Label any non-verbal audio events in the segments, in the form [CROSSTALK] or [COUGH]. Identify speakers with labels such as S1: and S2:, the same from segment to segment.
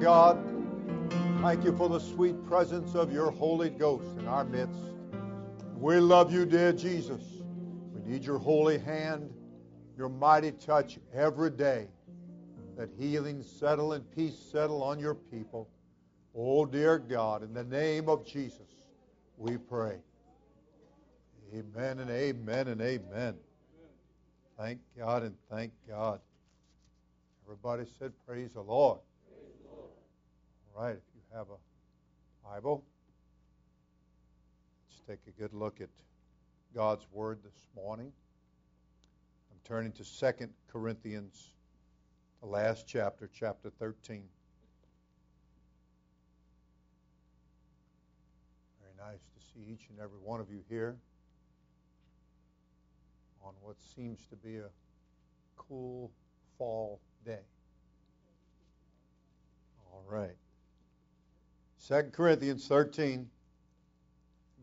S1: God. Thank you for the sweet presence of your Holy Ghost in our midst. We love you, dear Jesus. We need your holy hand, your mighty touch every day. That healing settle and peace settle on your people. Oh, dear God, in the name of Jesus, we pray. Amen and amen and amen. Thank God and thank God. Everybody said, Praise the Lord. Praise the Lord. All right, if you have a Bible, let's take a good look at God's Word this morning. I'm turning to 2 Corinthians, the last chapter, chapter 13. Very nice to see each and every one of you here on what seems to be a cool fall day. All right. 2 Corinthians 13,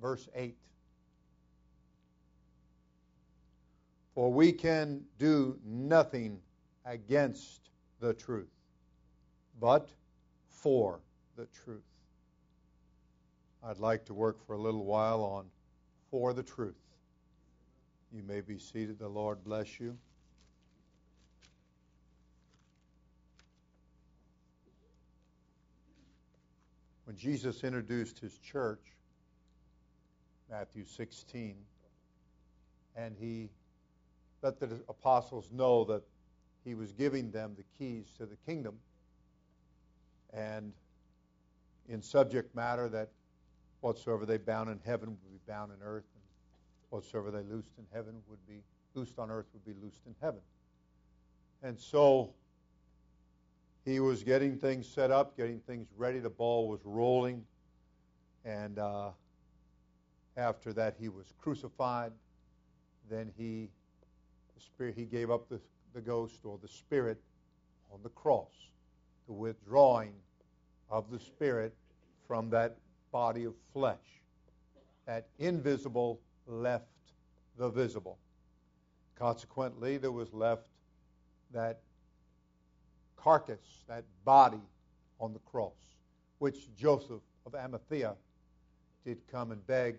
S1: verse 8. For we can do nothing against the truth, but for the truth. I'd like to work for a little while on for the truth. You may be seated. The Lord bless you. When Jesus introduced his church, Matthew 16, and he let the apostles know that he was giving them the keys to the kingdom, and in subject matter that whatsoever they bound in heaven would be bound in earth, and whatsoever they loosed in heaven would be loosed on earth would be loosed in heaven. And so he was getting things set up, getting things ready. The ball was rolling. And uh, after that, he was crucified. Then he, the spirit, he gave up the, the ghost or the spirit on the cross, the withdrawing of the spirit from that body of flesh. That invisible left the visible. Consequently, there was left that carcass, that body on the cross, which Joseph of Arimathea did come and beg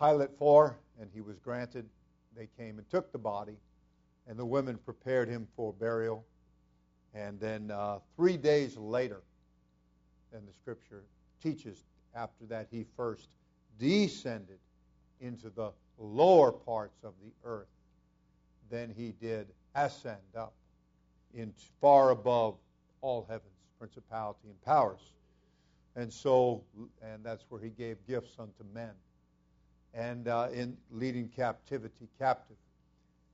S1: Pilate for, and he was granted. They came and took the body, and the women prepared him for burial. And then uh, three days later, then the scripture teaches after that he first descended into the lower parts of the earth. Then he did ascend up in far above all heavens, principality and powers. And so, and that's where he gave gifts unto men, and uh, in leading captivity captive.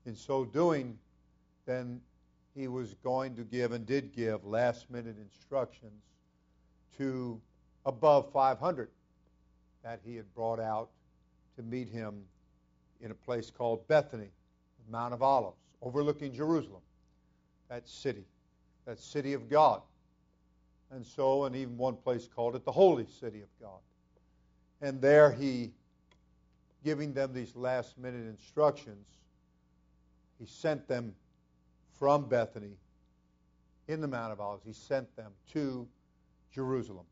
S1: In so doing, then he was going to give and did give last minute instructions to above 500 that he had brought out to meet him in a place called Bethany, the Mount of Olives, overlooking Jerusalem that city, that city of God. And so, and even one place called it the Holy City of God. And there he, giving them these last minute instructions, he sent them from Bethany in the Mount of Olives, he sent them to Jerusalem.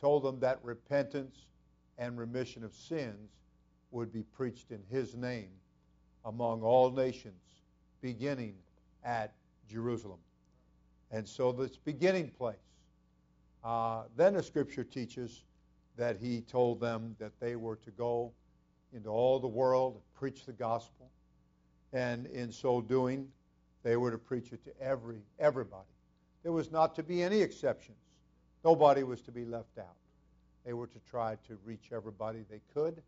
S1: Told them that repentance and remission of sins would be preached in his name among all nations, beginning at Jerusalem. And so this beginning place. Uh, then the scripture teaches that he told them that they were to go into all the world and preach the gospel. And in so doing, they were to preach it to every everybody. There was not to be any exceptions. Nobody was to be left out. They were to try to reach everybody they could.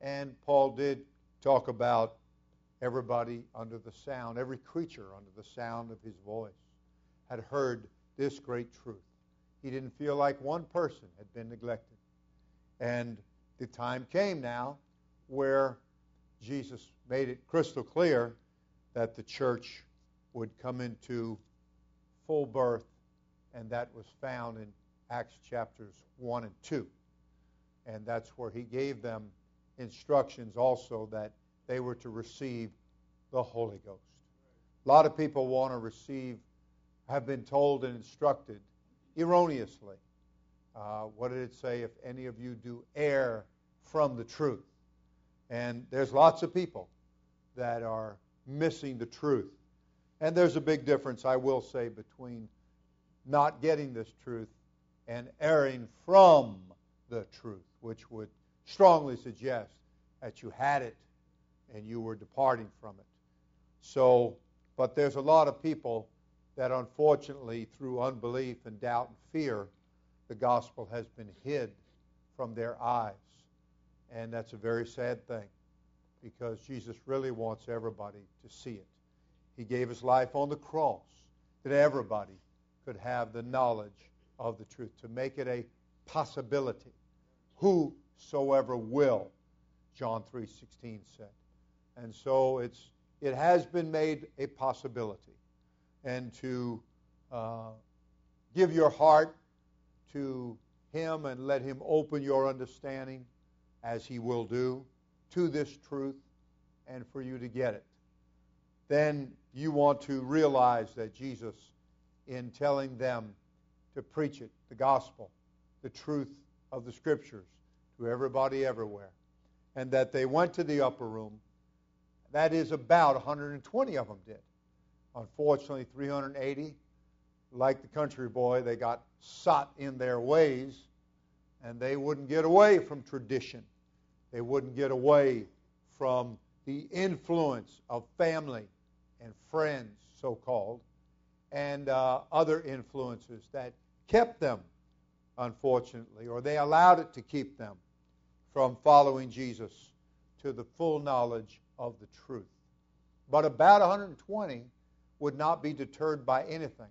S1: And Paul did talk about everybody under the sound, every creature under the sound of his voice, had heard this great truth. He didn't feel like one person had been neglected. And the time came now where Jesus made it crystal clear that the church would come into full birth, and that was found in Acts chapters 1 and 2. And that's where he gave them instructions also that they were to receive the Holy Ghost. A lot of people want to receive have been told and instructed erroneously. Uh, what did it say? If any of you do err from the truth. And there's lots of people that are missing the truth. And there's a big difference, I will say, between not getting this truth and erring from the truth, which would strongly suggest that you had it and you were departing from it. So, but there's a lot of people that unfortunately, through unbelief and doubt and fear, the gospel has been hid from their eyes. And that's a very sad thing because Jesus really wants everybody to see it. He gave his life on the cross that everybody could have the knowledge of the truth, to make it a possibility. Whosoever will, John 3:16 said. And so it's it has been made a possibility. And to uh, give your heart to Him and let Him open your understanding, as He will do, to this truth, and for you to get it. Then you want to realize that Jesus, in telling them to preach it, the gospel, the truth of the Scriptures, to everybody everywhere, and that they went to the upper room that is about 120 of them did. Unfortunately, 380, like the country boy, they got sot in their ways and they wouldn't get away from tradition. They wouldn't get away from the influence of family and friends, so called, and uh, other influences that kept them, unfortunately, or they allowed it to keep them from following Jesus to the full knowledge of the truth. But about 120 would not be deterred by anything.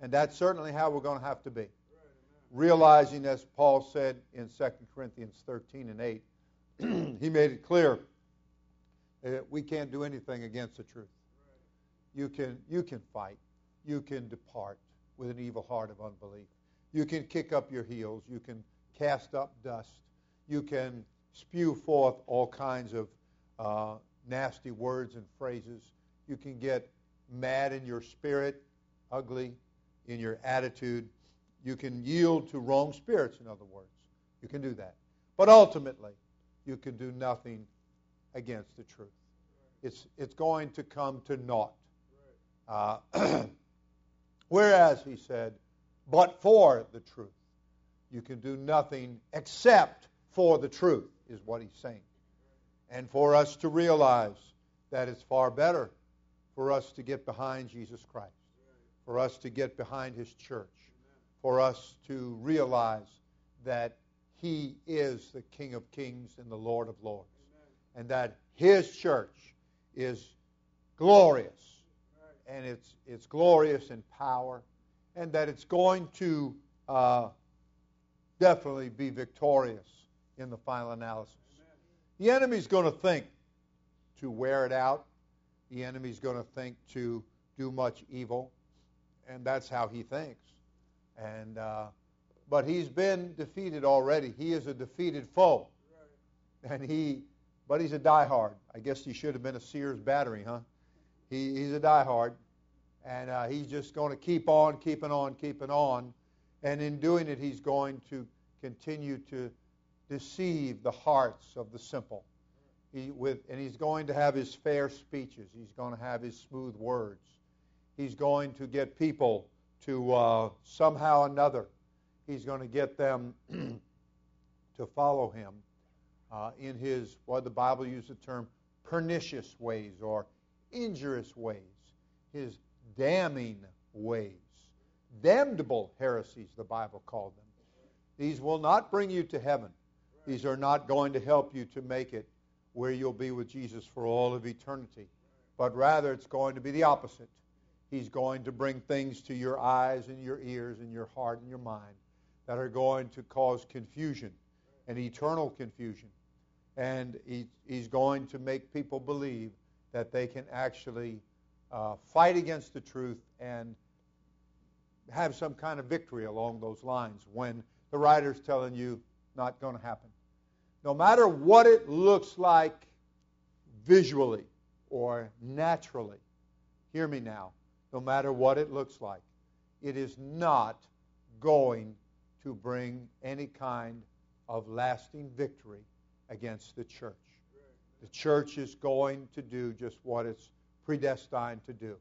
S1: And that's certainly how we're going to have to be. Realizing, as Paul said in 2 Corinthians 13 and 8, [CLEARS THROAT] he made it clear that we can't do anything against the truth. You can, you can fight. You can depart with an evil heart of unbelief. You can kick up your heels. You can cast up dust. You can spew forth all kinds of uh, nasty words and phrases. You can get mad in your spirit, ugly in your attitude. You can yield to wrong spirits, in other words. You can do that. But ultimately, you can do nothing against the truth. It's, it's going to come to naught. Uh, [CLEARS THROAT] whereas, he said, but for the truth. You can do nothing except for the truth, is what he's saying and for us to realize that it's far better for us to get behind Jesus Christ, for us to get behind His church, for us to realize that He is the King of kings and the Lord of lords, and that His church is glorious, and it's, it's glorious in power, and that it's going to uh, definitely be victorious in the final analysis. The enemy's going to think to wear it out. The enemy's going to think to do much evil, and that's how he thinks. And uh, but he's been defeated already. He is a defeated foe, and he, but he's a diehard. I guess he should have been a Sears battery, huh? He, he's a diehard, and uh, he's just going to keep on, keeping on, keeping on, and in doing it, he's going to continue to deceive the hearts of the simple. He, with, and he's going to have his fair speeches. He's going to have his smooth words. He's going to get people to uh, somehow or another, he's going to get them [CLEARS THROAT] to follow him uh, in his, what the Bible uses the term, pernicious ways or injurious ways, his damning ways. Damnable heresies, the Bible called them. These will not bring you to heaven. These are not going to help you to make it where you'll be with Jesus for all of eternity. But rather, it's going to be the opposite. He's going to bring things to your eyes and your ears and your heart and your mind that are going to cause confusion and eternal confusion. And he, he's going to make people believe that they can actually uh, fight against the truth and have some kind of victory along those lines when the writer's telling you not going to happen no matter what it looks like visually or naturally, hear me now, no matter what it looks like, it is not going to bring any kind of lasting victory against the church. The church is going to do just what it's predestined to do,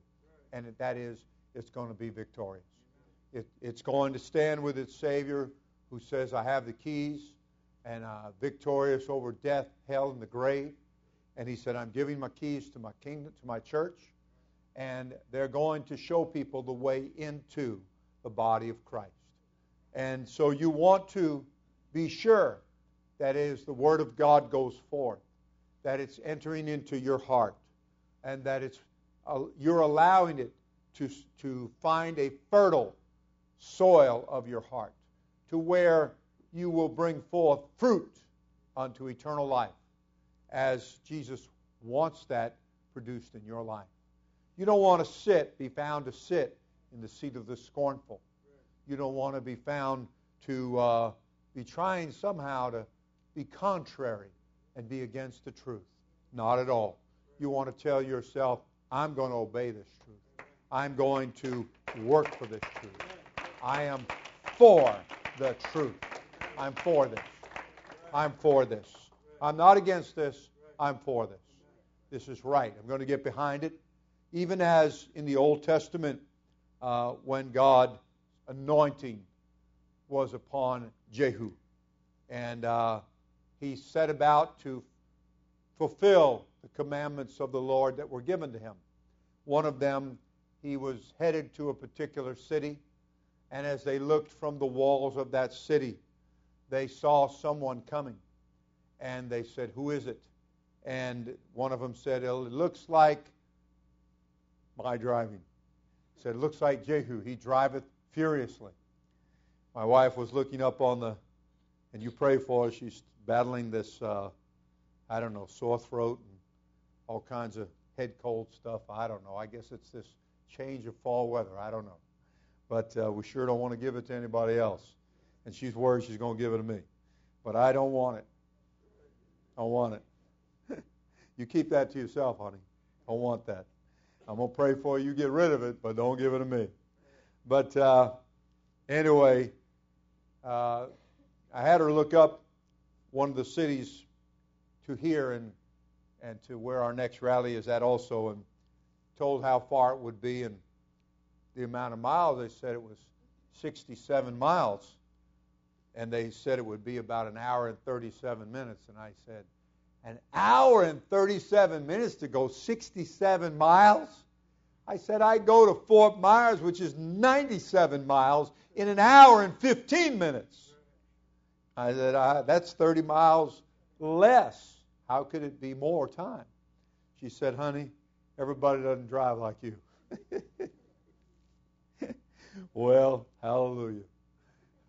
S1: and that is it's going to be victorious. It, it's going to stand with its Savior who says, I have the keys and uh, victorious over death, hell, and the grave. And he said, I'm giving my keys to my kingdom, to my church, and they're going to show people the way into the body of Christ. And so you want to be sure that as the Word of God goes forth, that it's entering into your heart, and that it's uh, you're allowing it to, to find a fertile soil of your heart, to where you will bring forth fruit unto eternal life, as Jesus wants that produced in your life. You don't want to sit, be found to sit in the seat of the scornful. You don't want to be found to uh, be trying somehow to be contrary and be against the truth. Not at all. You want to tell yourself, I'm going to obey this truth. I'm going to work for this truth. I am for the truth. I'm for this. I'm for this. I'm not against this. I'm for this. This is right. I'm going to get behind it. Even as in the Old Testament, uh, when God anointing was upon Jehu, and uh, he set about to fulfill the commandments of the Lord that were given to him. One of them, he was headed to a particular city, and as they looked from the walls of that city, they saw someone coming. And they said, Who is it? And one of them said, It looks like my driving. He said, It looks like Jehu. He driveth furiously. My wife was looking up on the, and you pray for her. She's battling this, uh, I don't know, sore throat and all kinds of head cold stuff. I don't know. I guess it's this change of fall weather. I don't know. But uh, we sure don't want to give it to anybody else and she's worried she's going to give it to me. But I don't want it. I don't want it. [LAUGHS] you keep that to yourself, honey. I don't want that. I'm going to pray for you. Get rid of it, but don't give it to me. But uh, anyway, uh, I had her look up one of the cities to here and and to where our next rally is at also, and told how far it would be and the amount of miles. They said it was 67 miles and they said it would be about an hour and 37 minutes. And I said, an hour and 37 minutes to go 67 miles? I said, I go to Fort Myers, which is 97 miles, in an hour and 15 minutes. I said, I, that's 30 miles less. How could it be more time? She said, honey, everybody doesn't drive like you. [LAUGHS] well, hallelujah.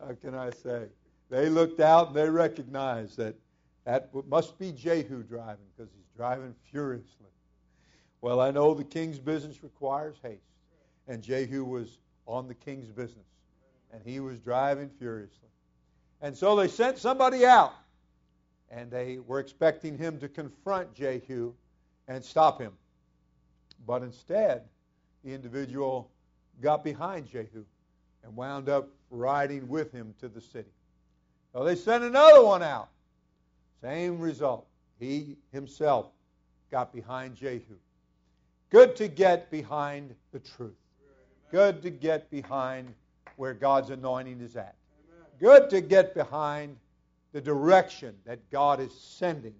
S1: How can I say? They looked out and they recognized that that must be Jehu driving because he's driving furiously. Well, I know the king's business requires haste, and Jehu was on the king's business, and he was driving furiously. And so they sent somebody out, and they were expecting him to confront Jehu and stop him. But instead, the individual got behind Jehu and wound up riding with him to the city. So they sent another one out. Same result. He himself got behind Jehu. Good to get behind the truth. Good to get behind where God's anointing is at. Good to get behind the direction that God is sending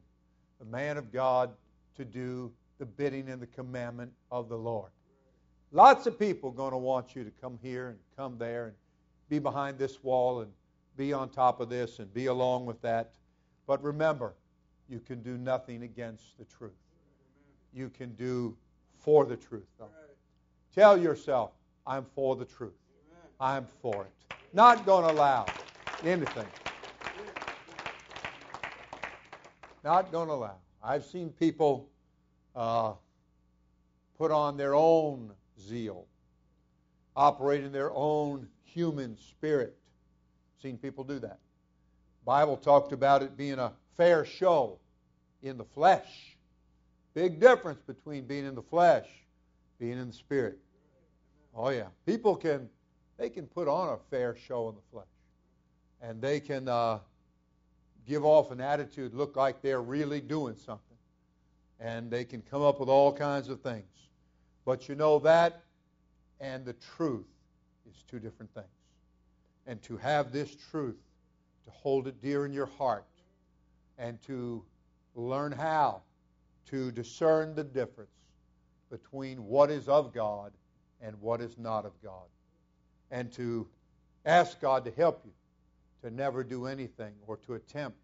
S1: the man of God to do the bidding and the commandment of the Lord. Lots of people going to want you to come here and come there and be behind this wall and be on top of this and be along with that. But remember, you can do nothing against the truth. You can do for the truth. Tell yourself, I'm for the truth. I'm for it. Not going to allow anything. Not going to allow. I've seen people uh, put on their own zeal, operate in their own human spirit, Seen people do that. Bible talked about it being a fair show in the flesh. Big difference between being in the flesh, being in the spirit. Oh yeah, people can they can put on a fair show in the flesh. And they can uh, give off an attitude, look like they're really doing something. And they can come up with all kinds of things. But you know that and the truth is two different things. And to have this truth, to hold it dear in your heart, and to learn how to discern the difference between what is of God and what is not of God. And to ask God to help you to never do anything or to attempt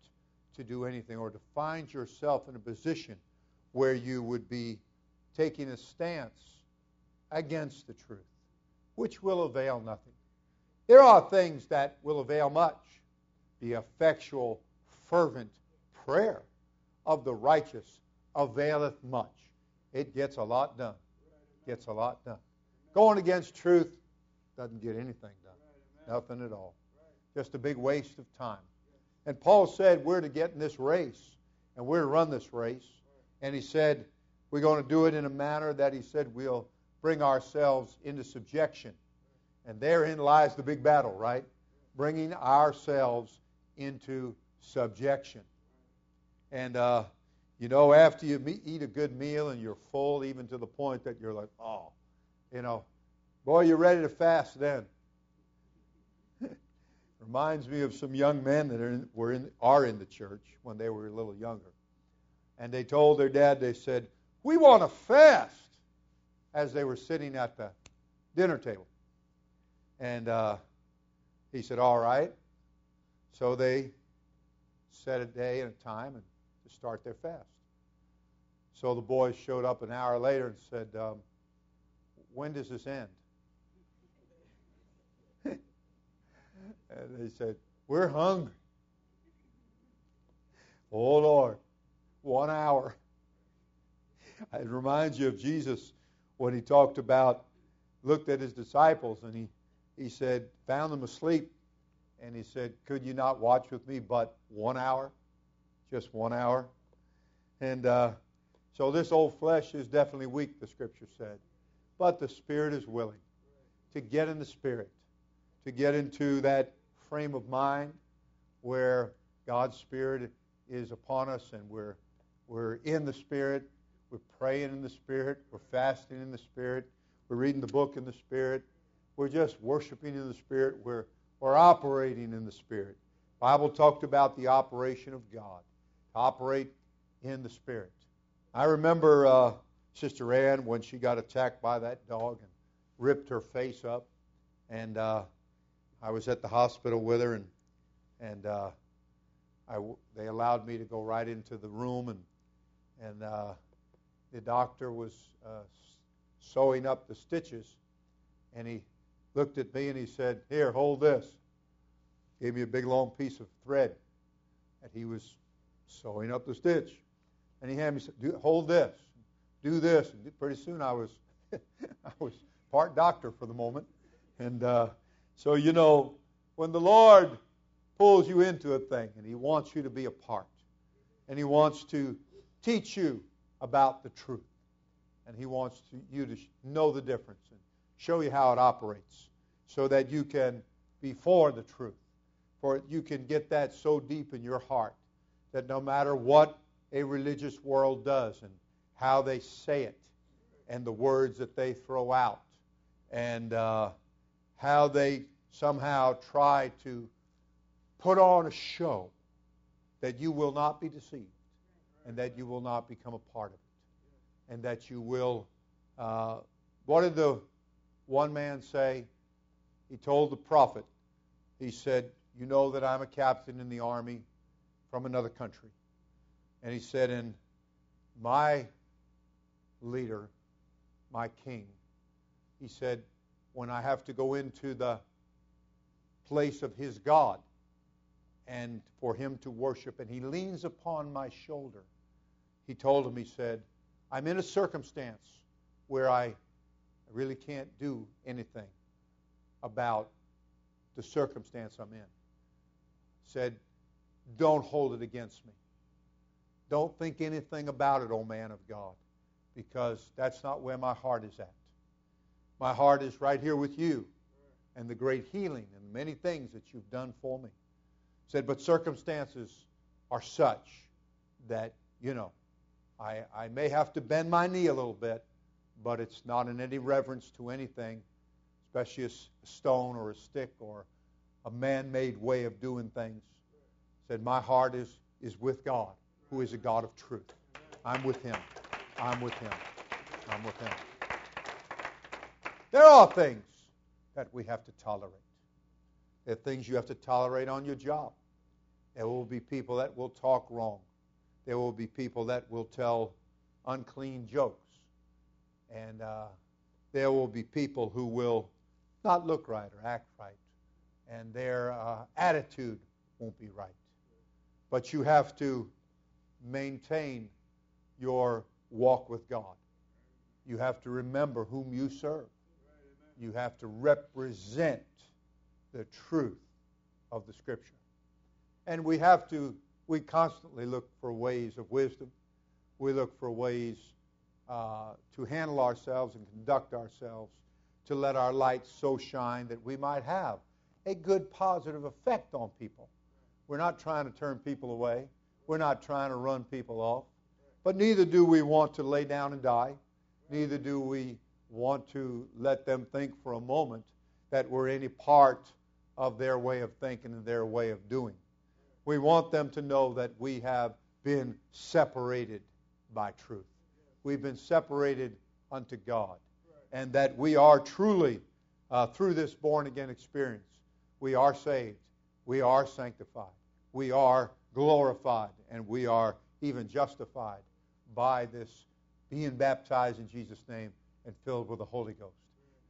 S1: to do anything or to find yourself in a position where you would be taking a stance against the truth, which will avail nothing. There are things that will avail much. The effectual, fervent prayer of the righteous availeth much. It gets a lot done. Gets a lot done. Going against truth doesn't get anything done. Nothing at all. Just a big waste of time. And Paul said we're to get in this race, and we're to run this race. And he said we're going to do it in a manner that he said we'll bring ourselves into subjection. And therein lies the big battle, right? Bringing ourselves into subjection. And, uh, you know, after you eat a good meal and you're full, even to the point that you're like, oh, you know, boy, you're ready to fast then. [LAUGHS] Reminds me of some young men that are in, were in, are in the church when they were a little younger. And they told their dad, they said, We want to fast as they were sitting at the dinner table. And uh, he said, All right. So they set a day and a time and to start their fast. So the boys showed up an hour later and said, um, When does this end? [LAUGHS] And they said, We're hungry. Oh, Lord, one hour. It reminds you of Jesus when he talked about, looked at his disciples, and he, he said, found them asleep. And he said, Could you not watch with me but one hour? Just one hour? And uh, so this old flesh is definitely weak, the scripture said. But the spirit is willing to get in the spirit, to get into that frame of mind where God's Spirit is upon us and we're, we're in the Spirit, we're praying in the Spirit, we're fasting in the Spirit, we're reading the book in the Spirit, we're just worshiping in the Spirit, we're, we're operating in the Spirit. Bible talked about the operation of God, to operate in the Spirit. I remember uh, Sister Ann when she got attacked by that dog and ripped her face up, and uh, I was at the hospital with her, and and uh, I, they allowed me to go right into the room, and and uh, the doctor was uh, sewing up the stitches, and he looked at me and he said, "Here, hold this." Gave me a big long piece of thread that he was sewing up the stitch, and he had me say, "Hold this, do this." And pretty soon I was [LAUGHS] I was part doctor for the moment, and. Uh, so, you know, when the Lord pulls you into a thing and He wants you to be a part, and He wants to teach you about the truth, and He wants to, you to know the difference and show you how it operates so that you can be for the truth. For you can get that so deep in your heart that no matter what a religious world does and how they say it and the words that they throw out and uh, how they somehow try to put on a show that you will not be deceived and that you will not become a part of it and that you will uh, what did the one man say he told the prophet he said you know that i'm a captain in the army from another country and he said and my leader my king he said when I have to go into the place of his God and for him to worship, and he leans upon my shoulder. He told him, he said, I'm in a circumstance where I really can't do anything about the circumstance I'm in. Said, don't hold it against me. Don't think anything about it, O man of God, because that's not where my heart is at. My heart is right here with you, and the great healing and many things that you've done for me. Said, but circumstances are such that, you know, I, I may have to bend my knee a little bit, but it's not in any reverence to anything, especially a stone or a stick or a man made way of doing things. Said, My heart is, is with God, who is a God of truth. I'm with Him. I'm with Him. I'm with Him. There are things that we have to tolerate. There are things you have to tolerate on your job. There will be people that will talk wrong. There will be people that will tell unclean jokes. And uh, there will be people who will not look right or act right. And their uh, attitude won't be right. But you have to maintain your walk with God. You have to remember whom you serve. You have to represent the truth of the Scripture. And we have to, we constantly look for ways of wisdom. We look for ways uh, to handle ourselves and conduct ourselves, to let our light so shine that we might have a good positive effect on people. We're not trying to turn people away. We're not trying to run people off. But neither do we want to lay down and die. Neither do we want to let them think for a moment that we're any part of their way of thinking and their way of doing. We want them to know that we have been separated by truth. We've been separated unto God. And that we are truly, uh, through this born again experience, we are saved, we are sanctified, we are glorified, and we are even justified by this being baptized in Jesus' name and filled with the Holy Ghost.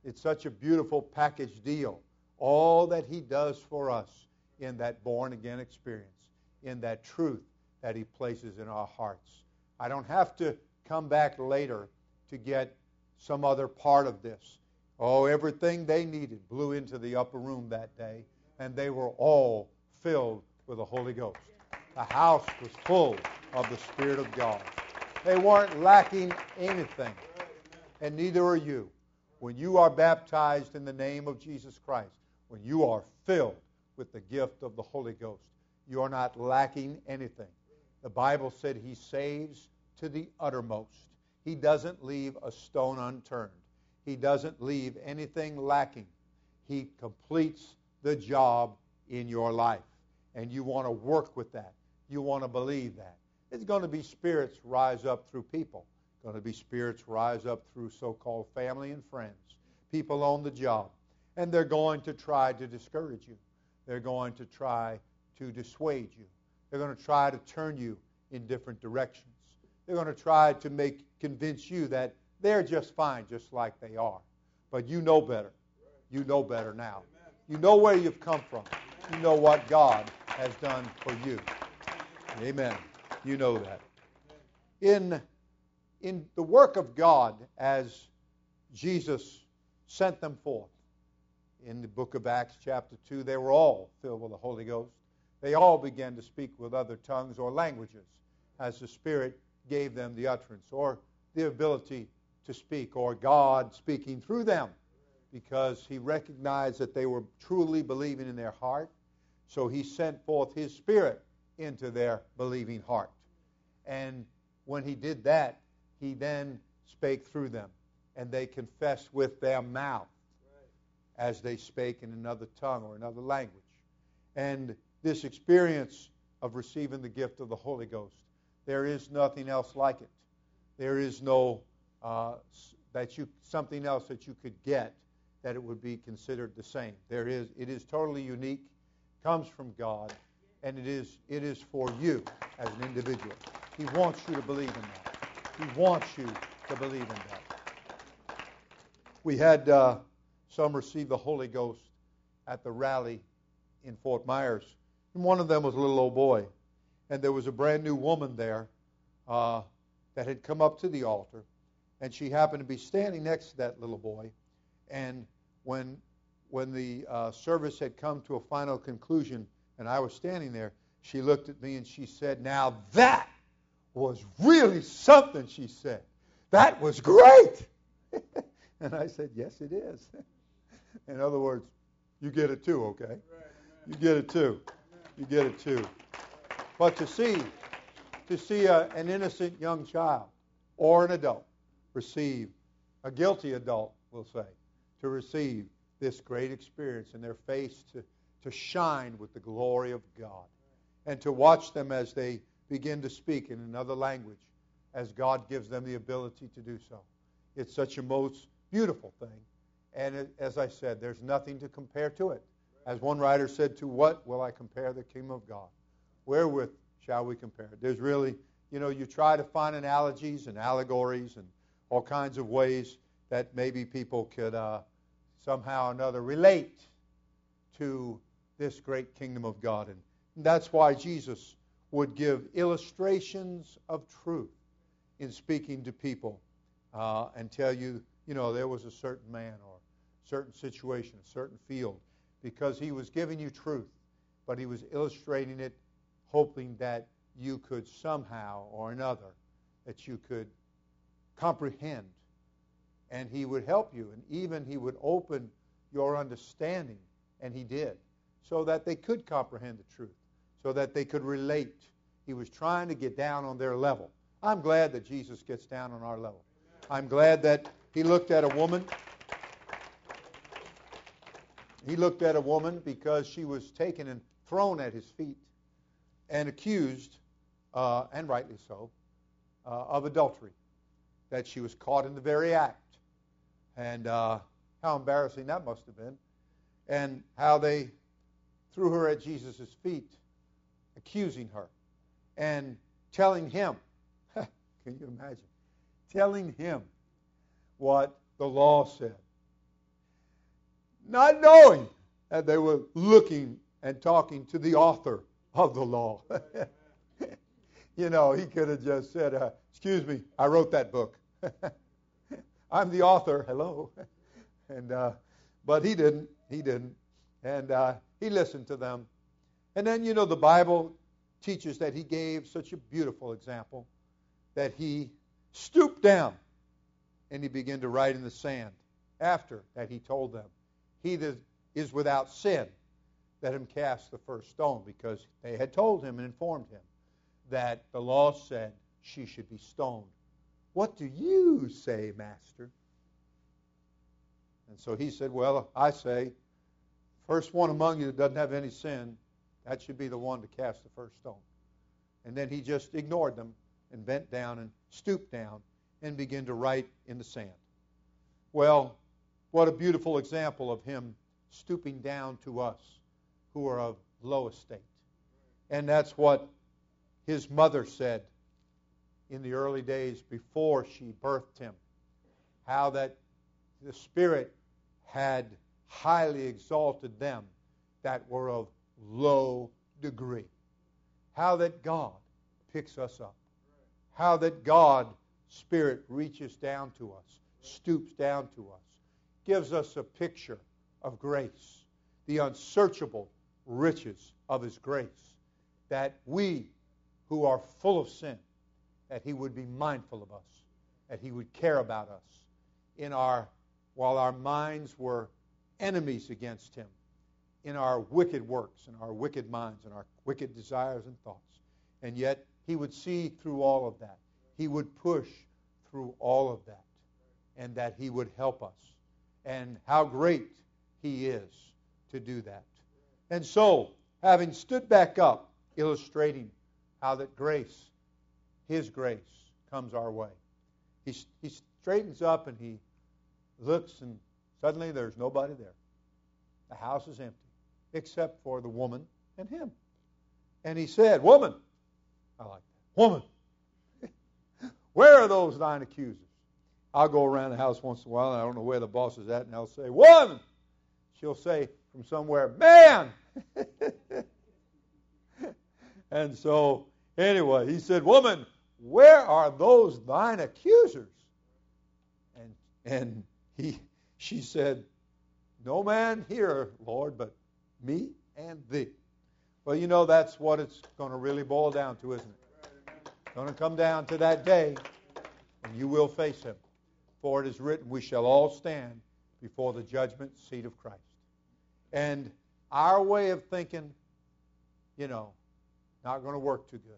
S1: It's such a beautiful package deal. All that He does for us in that born again experience, in that truth that He places in our hearts. I don't have to come back later to get some other part of this. Oh, everything they needed blew into the upper room that day, and they were all filled with the Holy Ghost. The house was full of the Spirit of God. They weren't lacking anything, and neither are you. When you are baptized in the name of Jesus Christ, when you are filled with the gift of the Holy Ghost. You are not lacking anything. The Bible said He saves to the uttermost. He doesn't leave a stone unturned. He doesn't leave anything lacking. He completes the job in your life. And you want to work with that. You want to believe that. It's going to be spirits rise up through people. Going to be spirits rise up through so-called family and friends, people on the job, and they're going to try to discourage you. They're going to try to dissuade you. They're going to try to turn you in different directions. They're going to try to make convince you that they're just fine, just like they are. But you know better. You know better now. You know where you've come from. You know what God has done for you. Amen. You know that. In, in the work of God as Jesus sent them forth, in the book of Acts, chapter 2, they were all filled with the Holy Ghost. They all began to speak with other tongues or languages as the Spirit gave them the utterance or the ability to speak, or God speaking through them because He recognized that they were truly believing in their heart. So He sent forth His Spirit into their believing heart. And when He did that, He then spake through them, and they confessed with their mouth as they spake in another tongue or another language. And this experience of receiving the gift of the Holy Ghost, there is nothing else like it. There is no uh, that you something else that you could get that it would be considered the same. There is it is totally unique, comes from God, and it is it is for you as an individual. He wants you to believe in that. He wants you to believe in that. We had. Uh, some received the Holy Ghost at the rally in Fort Myers. And one of them was a little old boy. And there was a brand new woman there uh, that had come up to the altar. And she happened to be standing next to that little boy. And when, when the uh, service had come to a final conclusion and I was standing there, she looked at me and she said, Now that was really something, she said. That was great. [LAUGHS] and I said, Yes, it is. [LAUGHS] In other words, You get it too, okay? You get it too. You get it too. But to see, to see a, an innocent young child or an adult receive, a guilty adult, we'll say, to receive this great experience and their face to, to shine with the glory of God. And to watch them as they begin to speak in another language as God gives them the ability to do so. It's such a most beautiful thing. And as I said, there's nothing to compare to it. As one writer said, To what will I compare the kingdom of God? Wherewith shall we compare it? There's really, you know, you try to find analogies and allegories and all kinds of ways that maybe people could uh, somehow or another relate to this great kingdom of God. And that's why Jesus would give illustrations of truth in speaking to people uh, and tell you, you know, there was a certain man or certain situation, a certain field, because he was giving you truth, but he was illustrating it, hoping that you could somehow or another, that you could comprehend. And he would help you, and even he would open your understanding, and he did, so that they could comprehend the truth, so that they could relate. He was trying to get down on their level. I'm glad that Jesus gets down on our level. I'm glad that he looked at a woman. He looked at a woman because she was taken and thrown at his feet and accused, uh, and rightly so, uh, of adultery. That she was caught in the very act. And uh, how embarrassing that must have been. And how they threw her at Jesus' feet, accusing her and telling him [LAUGHS] can you imagine? Telling him what the law said. Not knowing that they were looking and talking to the author of the law. [LAUGHS] you know, he could have just said, uh, Excuse me, I wrote that book. [LAUGHS] I'm the author. Hello. [LAUGHS] and uh, But he didn't. He didn't. And uh, he listened to them. And then, you know, the Bible teaches that he gave such a beautiful example that he stooped down and he began to write in the sand after that he told them, He that is without sin, let him cast the first stone, because they had told him and informed him that the law said she should be stoned. What do you say, Master? And so he said, Well, I say, first one among you that doesn't have any sin, that should be the one to cast the first stone. And then he just ignored them and bent down and stooped down and began to write in the sand. Well, what a beautiful example of him stooping down to us who are of low estate. And that's what his mother said in the early days before she birthed him. How that the Spirit had highly exalted them that were of low degree. How that God picks us up how that God Spirit reaches down to us, stoops down to us, gives us a picture of grace, the unsearchable riches of His grace, that we who are full of sin, that He would be mindful of us, that He would care about us in our while our minds were enemies against Him, in our wicked works, in our wicked minds, in our wicked desires and thoughts. And yet he would see through all of that. He would push through all of that. And that He would help us. And how great He is to do that. And so, having stood back up, illustrating how that grace, His grace, comes our way, he, he straightens up and he looks, and suddenly there's nobody there. The house is empty, except for the woman and him. And he said, Woman, I like that. Woman, [LAUGHS] where are those thine accusers? I'll go around the house once in a while, and I don't know where the boss is at, and I'll say, Woman! She'll say from somewhere, Man! [LAUGHS] and so, anyway, he said, Woman, where are those thine accusers? And, and he, she said, No man here, Lord, but me and thee. Well, you know that's what it's going to really boil down to, isn't it? It's going to come down to that day, and you will face him. For it is written, we shall all stand before the judgment seat of Christ. And our way of thinking, you know, not going to work too good.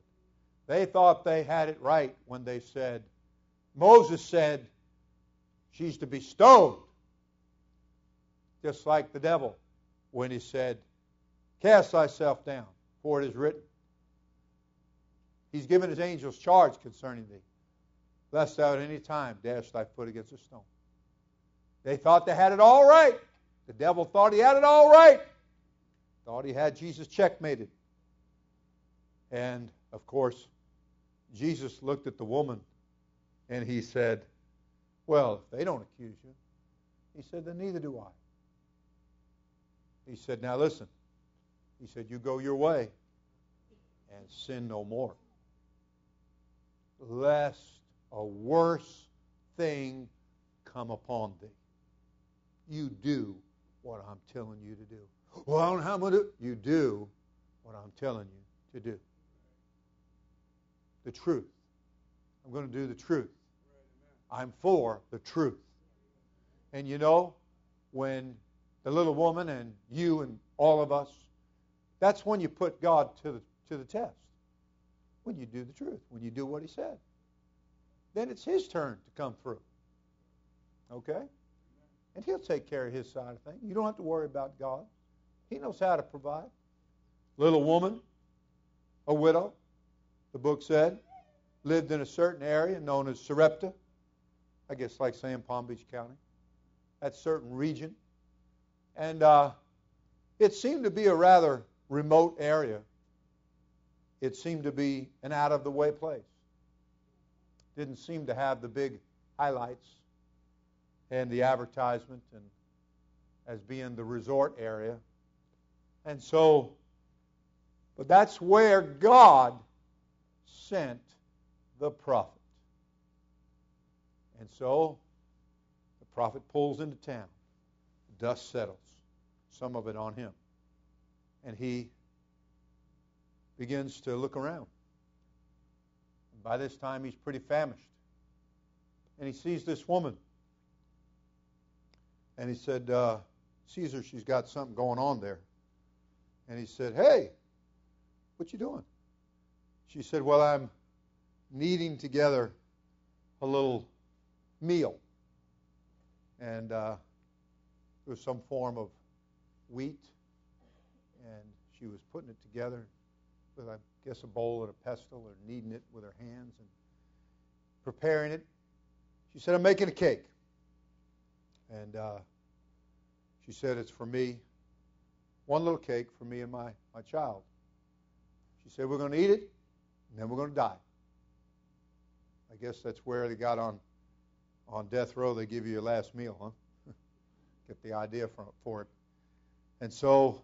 S1: They thought they had it right when they said, Moses said, she's to be stoned. Just like the devil when he said, Cast thyself down, for it is written. He's given his angels charge concerning thee, lest thou at any time dash thy foot against a stone. They thought they had it all right. The devil thought he had it all right. Thought he had Jesus checkmated. And, of course, Jesus looked at the woman and he said, Well, if they don't accuse you, he said, then neither do I. He said, Now listen. He said, You go your way and sin no more. Lest a worse thing come upon thee. You do what I'm telling you to do. Well, I don't know how I'm going to do You do what I'm telling you to do. The truth. I'm going to do the truth. I'm for the truth. And you know, when the little woman and you and all of us, that's when you put God to the, to the test. When you do the truth, when you do what He said. Then it's His turn to come through. Okay? And He'll take care of His side of things. You don't have to worry about God. He knows how to provide. Little woman, a widow, the book said, lived in a certain area known as Sarepta. I guess like saying Palm Beach County. That certain region. And uh, it seemed to be a rather remote area. It seemed to be an out of the way place. Didn't seem to have the big highlights and the advertisement and as being the resort area. And so, but that's where God sent the prophet. And so the prophet pulls into town. Dust settles, some of it on him. And he begins to look around. By this time, he's pretty famished. And he sees this woman. And he said, uh, Caesar, she's got something going on there. And he said, Hey, what you doing? She said, Well, I'm kneading together a little meal. And uh, it was some form of wheat. And she was putting it together with, I guess, a bowl and a pestle or kneading it with her hands and preparing it. She said, I'm making a cake. And uh, she said, It's for me. One little cake for me and my, my child. She said, We're going to eat it, and then we're going to die. I guess that's where they got on on death row. They give you your last meal, huh? [LAUGHS] Get the idea for, for it. And so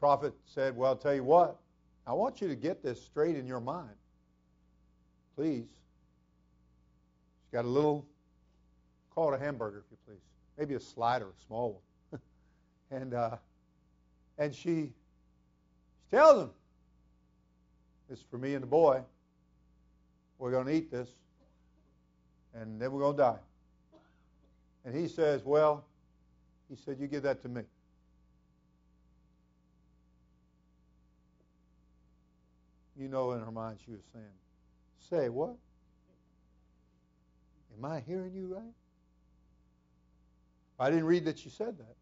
S1: prophet said, Well, I'll tell you what, I want you to get this straight in your mind. Please. She's got a little, call it a hamburger, if you please. Maybe a slider, a small one. [LAUGHS] and uh, and she, she tells him, is for me and the boy. We're going to eat this, and then we're going to die. And he says, Well, he said, You give that to me. You know, in her mind, she was saying, Say what? Am I hearing you right? I didn't read that she said that.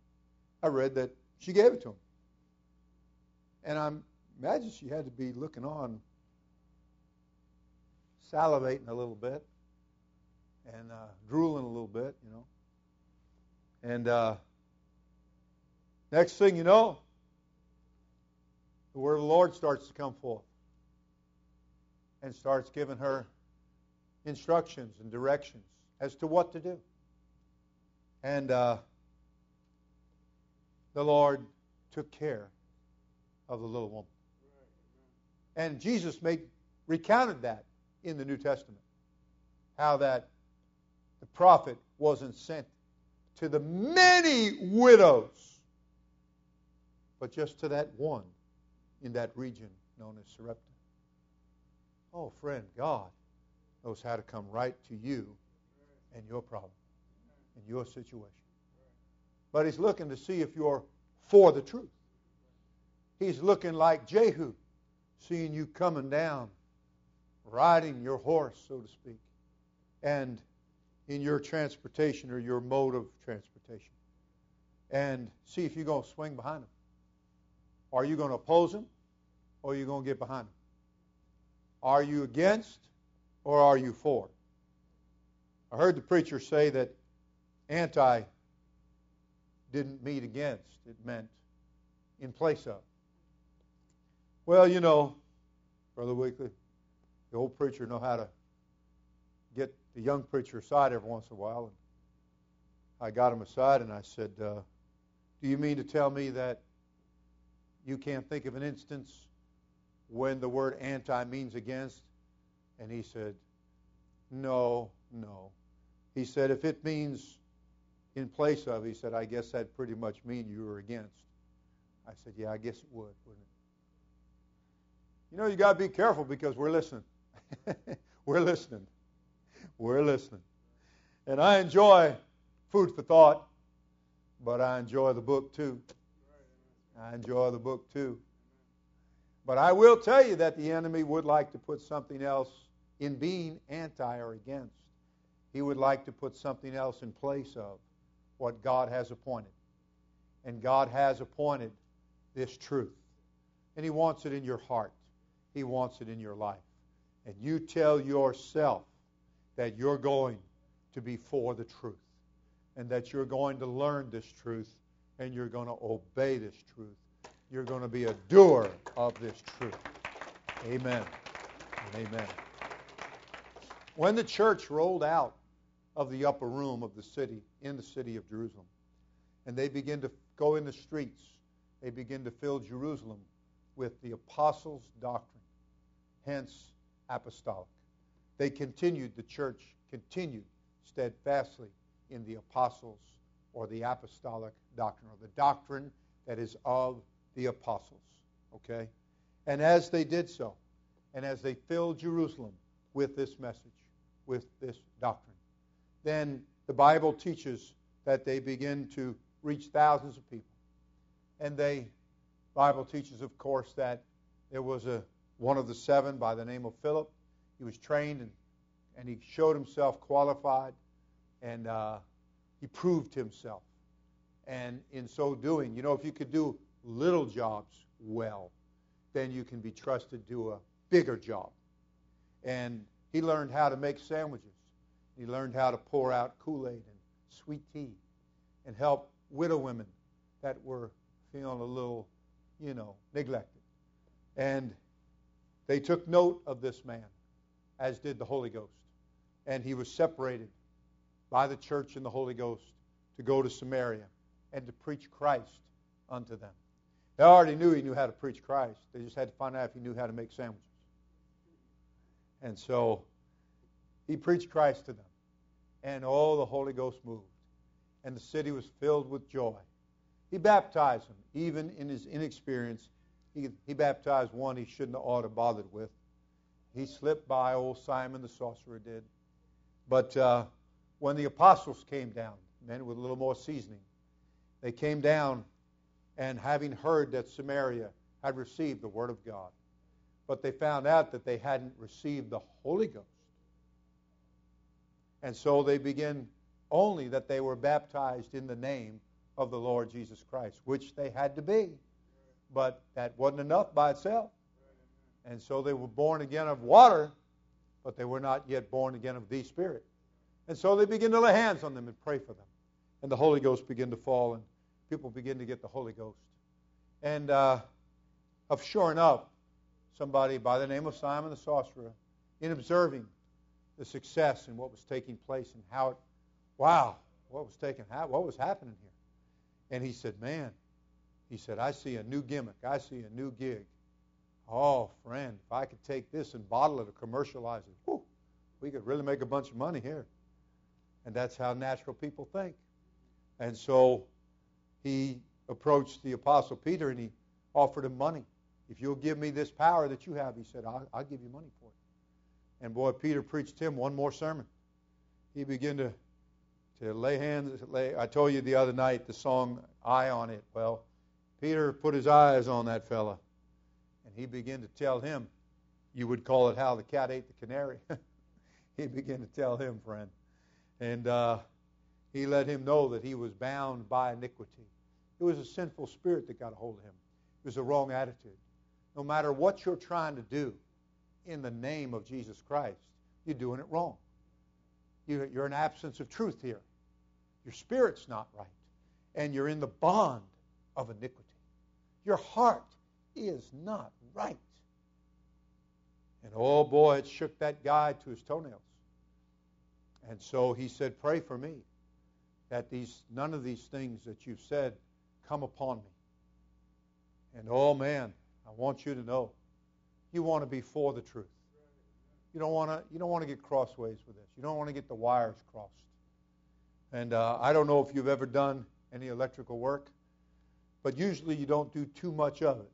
S1: I read that she gave it to him. And I imagine she had to be looking on salivating a little bit and uh, drooling a little bit, you know. And uh, next thing you know, the word of the Lord starts to come forth and starts giving her instructions and directions as to what to do. And uh, the Lord took care of the little woman. And Jesus made recounted that in the New Testament. How that the prophet wasn't sent to the many widows, but just to that one in that region known as Sarepta. Oh, friend, God knows how to come right to you and your problem, and your situation. but he's looking to see if you're for the truth. He's looking like Jehu, seeing you coming down, riding your horse, so to speak, and in your transportation or your mode of transportation, and see if you're going to swing behind him. Are you going to oppose him, or are you going to get behind him? Are you against, or are you for? I heard the preacher say that anti didn't mean against, it meant in place of. Well, you know, Brother Weekly, the old preacher know how to get the young preacher aside every once in a while. And I got him aside and I said, uh, Do you mean to tell me that you can't think of an instance when the word anti means against? And he said, No, no. He said, If it means in place of, he said, I guess that'd pretty much mean you were against. I said, Yeah, I guess it would, wouldn't it? You know, you got to be careful because we're listening. [LAUGHS] we're listening. We're listening. And I enjoy food for thought, but I enjoy the book too. I enjoy the book too. But I will tell you that the enemy would like to put something else in being anti or against. He would like to put something else in place of what God has appointed. And God has appointed this truth. And He wants it in your heart, He wants it in your life. And you tell yourself that you're going to be for the truth and that you're going to learn this truth and you're going to obey this truth. You're going to be a doer of this truth. Amen. And amen. When the church rolled out of the upper room of the city, in the city of Jerusalem, and they begin to go in the streets, they begin to fill Jerusalem with the apostles' doctrine, hence apostolic. They continued, the church continued steadfastly in the apostles or the apostolic doctrine, or the doctrine that is of the apostles. Okay? And as they did so, and as they filled Jerusalem with this message, with this doctrine, then the Bible teaches that they begin to reach thousands of people. And they, Bible teaches, of course, that there was a one of the seven by the name of Philip. He was trained and, and he showed himself qualified, and uh, he proved himself. And in so doing, you know, if you could do little jobs well, then you can be trusted to do a bigger job. And he learned how to make sandwiches. He learned how to pour out Kool Aid and sweet tea and help widow women that were feeling a little, you know, neglected. And they took note of this man, as did the Holy Ghost. And he was separated by the church and the Holy Ghost to go to Samaria and to preach Christ unto them. They already knew he knew how to preach Christ. They just had to find out if he knew how to make sandwiches. And so he preached Christ to them. And all the Holy Ghost moved. And the city was filled with joy. He baptized them, even in his inexperience. He, he baptized one he shouldn't have ought to bothered with. He slipped by, old Simon the sorcerer did. But uh, when the apostles came down, men with a little more seasoning, they came down and having heard that Samaria had received the Word of God, but they found out that they hadn't received the Holy Ghost. And so they begin only that they were baptized in the name of the Lord Jesus Christ, which they had to be. But that wasn't enough by itself. And so they were born again of water, but they were not yet born again of the Spirit. And so they begin to lay hands on them and pray for them. And the Holy Ghost begin to fall, and people begin to get the Holy Ghost. And uh, of sure enough, somebody by the name of Simon the sorcerer, in observing the success and what was taking place and how it, wow, what was taking, what was happening here. And he said, man, he said, I see a new gimmick. I see a new gig. Oh, friend, if I could take this and bottle it or commercialize it, whew, we could really make a bunch of money here. And that's how natural people think. And so he approached the Apostle Peter and he offered him money. If you'll give me this power that you have, he said, I'll, I'll give you money for it. And boy, Peter preached him one more sermon. He began to to lay hands. Lay, I told you the other night the song "Eye on It." Well, Peter put his eyes on that fella, and he began to tell him. You would call it how the cat ate the canary. [LAUGHS] he began to tell him, friend, and uh, he let him know that he was bound by iniquity. It was a sinful spirit that got a hold of him. It was a wrong attitude. No matter what you're trying to do in the name of Jesus Christ, you're doing it wrong. You're in absence of truth here. Your spirit's not right. And you're in the bond of iniquity. Your heart is not right. And oh boy, it shook that guy to his toenails. And so he said, Pray for me that these none of these things that you've said come upon me. And oh man, I want you to know you want to be for the truth. You don't want to you don't want to get crossways with this. You don't want to get the wires crossed. And uh, I don't know if you've ever done any electrical work, but usually you don't do too much of it.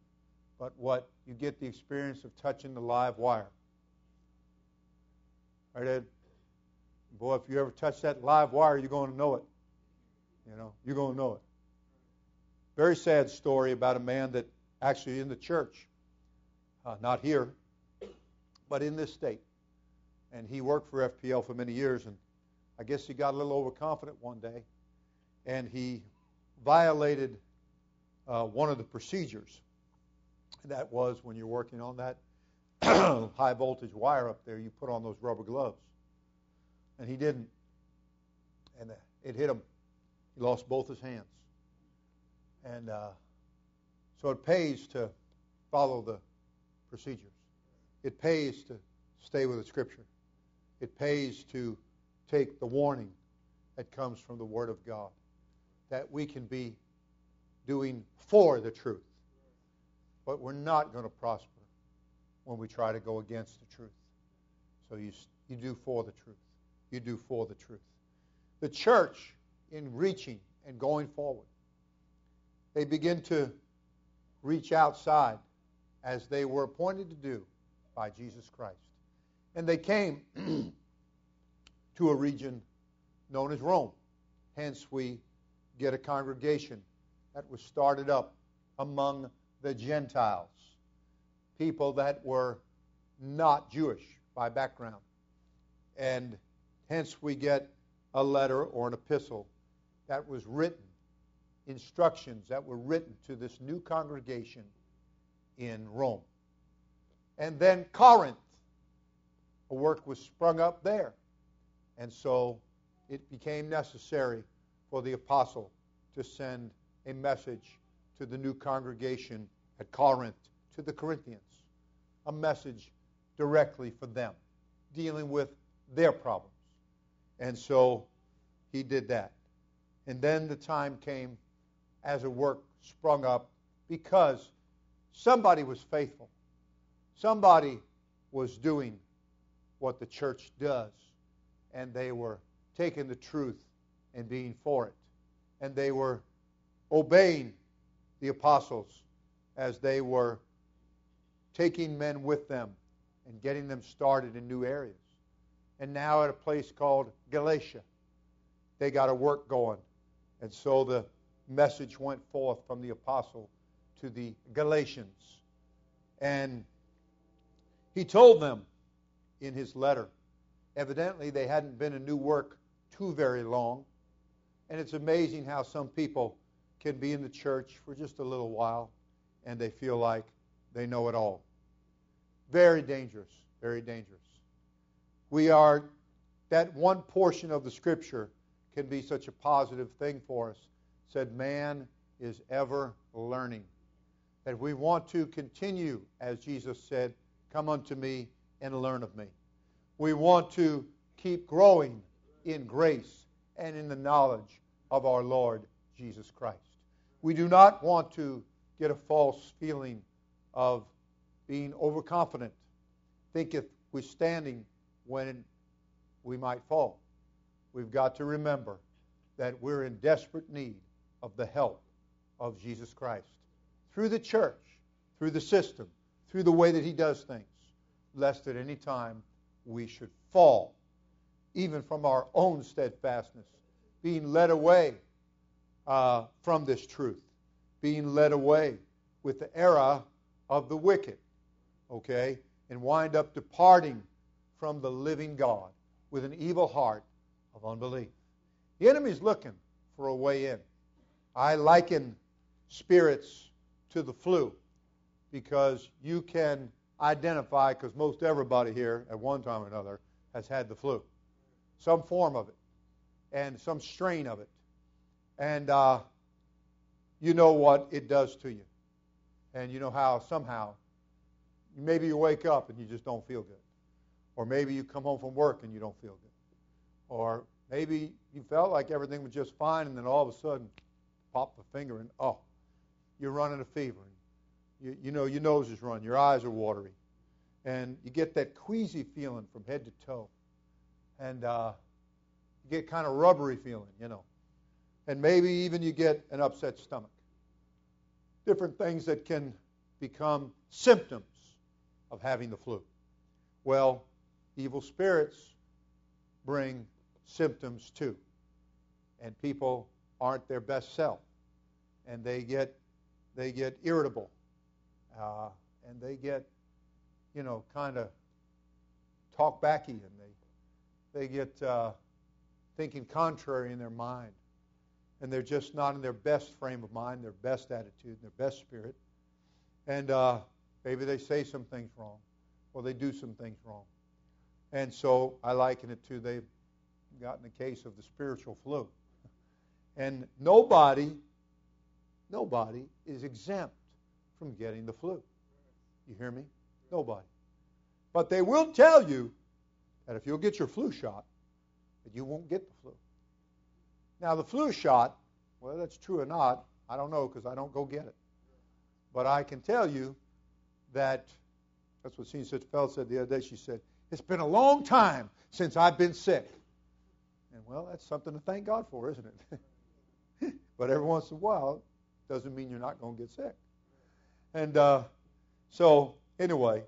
S1: But what you get the experience of touching the live wire. Right, Ed? Boy, if you ever touch that live wire, you're going to know it. You know, you're going to know it. Very sad story about a man that actually in the church, uh, not here, but in this state. And he worked for FPL for many years, and I guess he got a little overconfident one day, and he violated uh, one of the procedures. And that was when you're working on that [CLEARS THROAT] high voltage wire up there, you put on those rubber gloves. And he didn't. And it hit him. He lost both his hands. And uh, so it pays to follow the procedures. It pays to stay with the Scripture. It pays to take the warning that comes from the Word of God that we can be doing for the truth. But we're not going to prosper when we try to go against the truth. So you, you do for the truth. You do for the truth. The church, in reaching and going forward, they begin to reach outside as they were appointed to do by Jesus Christ. And they came [CLEARS THROAT] to a region known as Rome. Hence, we get a congregation that was started up among the Gentiles, people that were not Jewish by background. And hence, we get a letter or an epistle that was written instructions that were written to this new congregation in Rome. And then Corinth, a work was sprung up there. And so it became necessary for the apostle to send a message to the new congregation at Corinth, to the Corinthians, a message directly for them, dealing with their problems. And so he did that. And then the time came as a work sprung up because somebody was faithful. Somebody was doing what the church does, and they were taking the truth and being for it. And they were obeying the apostles as they were taking men with them and getting them started in new areas. And now at a place called Galatia, they got a work going. And so the message went forth from the apostle to the Galatians. And he told them in his letter, evidently they hadn't been in new work too very long. And it's amazing how some people can be in the church for just a little while and they feel like they know it all. Very dangerous, very dangerous. We are, that one portion of the scripture can be such a positive thing for us said, Man is ever learning. That we want to continue, as Jesus said, Come unto me and learn of me. We want to keep growing in grace and in the knowledge of our Lord Jesus Christ. We do not want to get a false feeling of being overconfident, thinketh we're standing when we might fall. We've got to remember that we're in desperate need of the help of Jesus Christ through the church, through the system, through the way that He does things, lest at any time we should fall, even from our own steadfastness, being led away uh, from this truth, being led away with the error of the wicked, okay, and wind up departing from the living God with an evil heart of unbelief. The enemy's looking for a way in. I liken spirits to the flu because you can identify, because most everybody here at one time or another has had the flu, some form of it, and some strain of it. And uh, you know what it does to you. And you know how somehow, maybe you wake up and you just don't feel good. Or maybe you come home from work and you don't feel good. Or maybe you felt like everything was just fine and then all of a sudden, pop the finger and, oh, you're running a fever. You, you know, your nose is running, your eyes are watery. And you get that queasy feeling from head to toe. And uh, you get kind of rubbery feeling, you know. And maybe even you get an upset stomach. Different things that can become symptoms of having the flu. Well, evil spirits bring symptoms too. And people aren't their best self. And they get they get irritable, uh, and they get, you know, kind of talk backy, and they they get uh, thinking contrary in their mind, and they're just not in their best frame of mind, their best attitude, their best spirit, and uh, maybe they say some things wrong, or they do some things wrong, and so I liken it to they've gotten a case of the spiritual flu, and nobody Nobody is exempt from getting the flu. You hear me? Nobody. But they will tell you that if you'll get your flu shot, that you won't get the flu. Now, the flu shot, whether that's true or not, I don't know because I don't go get it. But I can tell you that that's what Senior Sister said the other day. She said, It's been a long time since I've been sick. And well, that's something to thank God for, isn't it? [LAUGHS] but every once in a while, doesn't mean you're not going to get sick. And uh, so, anyway,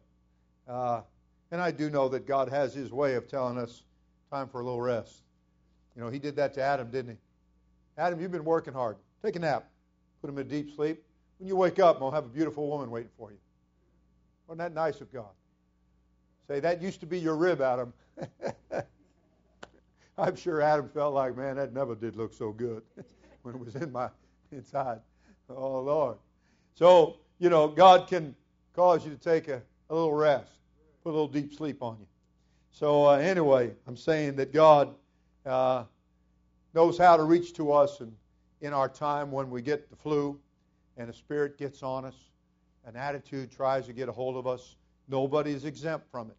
S1: uh, and I do know that God has His way of telling us time for a little rest. You know, He did that to Adam, didn't He? Adam, you've been working hard. Take a nap. Put him in deep sleep. When you wake up, I'll have a beautiful woman waiting for you. Wasn't that nice of God? Say, that used to be your rib, Adam. [LAUGHS] I'm sure Adam felt like, man, that never did look so good [LAUGHS] [LAUGHS] when it was in my inside. Oh, Lord. So, you know, God can cause you to take a, a little rest, put a little deep sleep on you. So, uh, anyway, I'm saying that God uh, knows how to reach to us and in our time when we get the flu and a spirit gets on us, an attitude tries to get a hold of us. Nobody is exempt from it.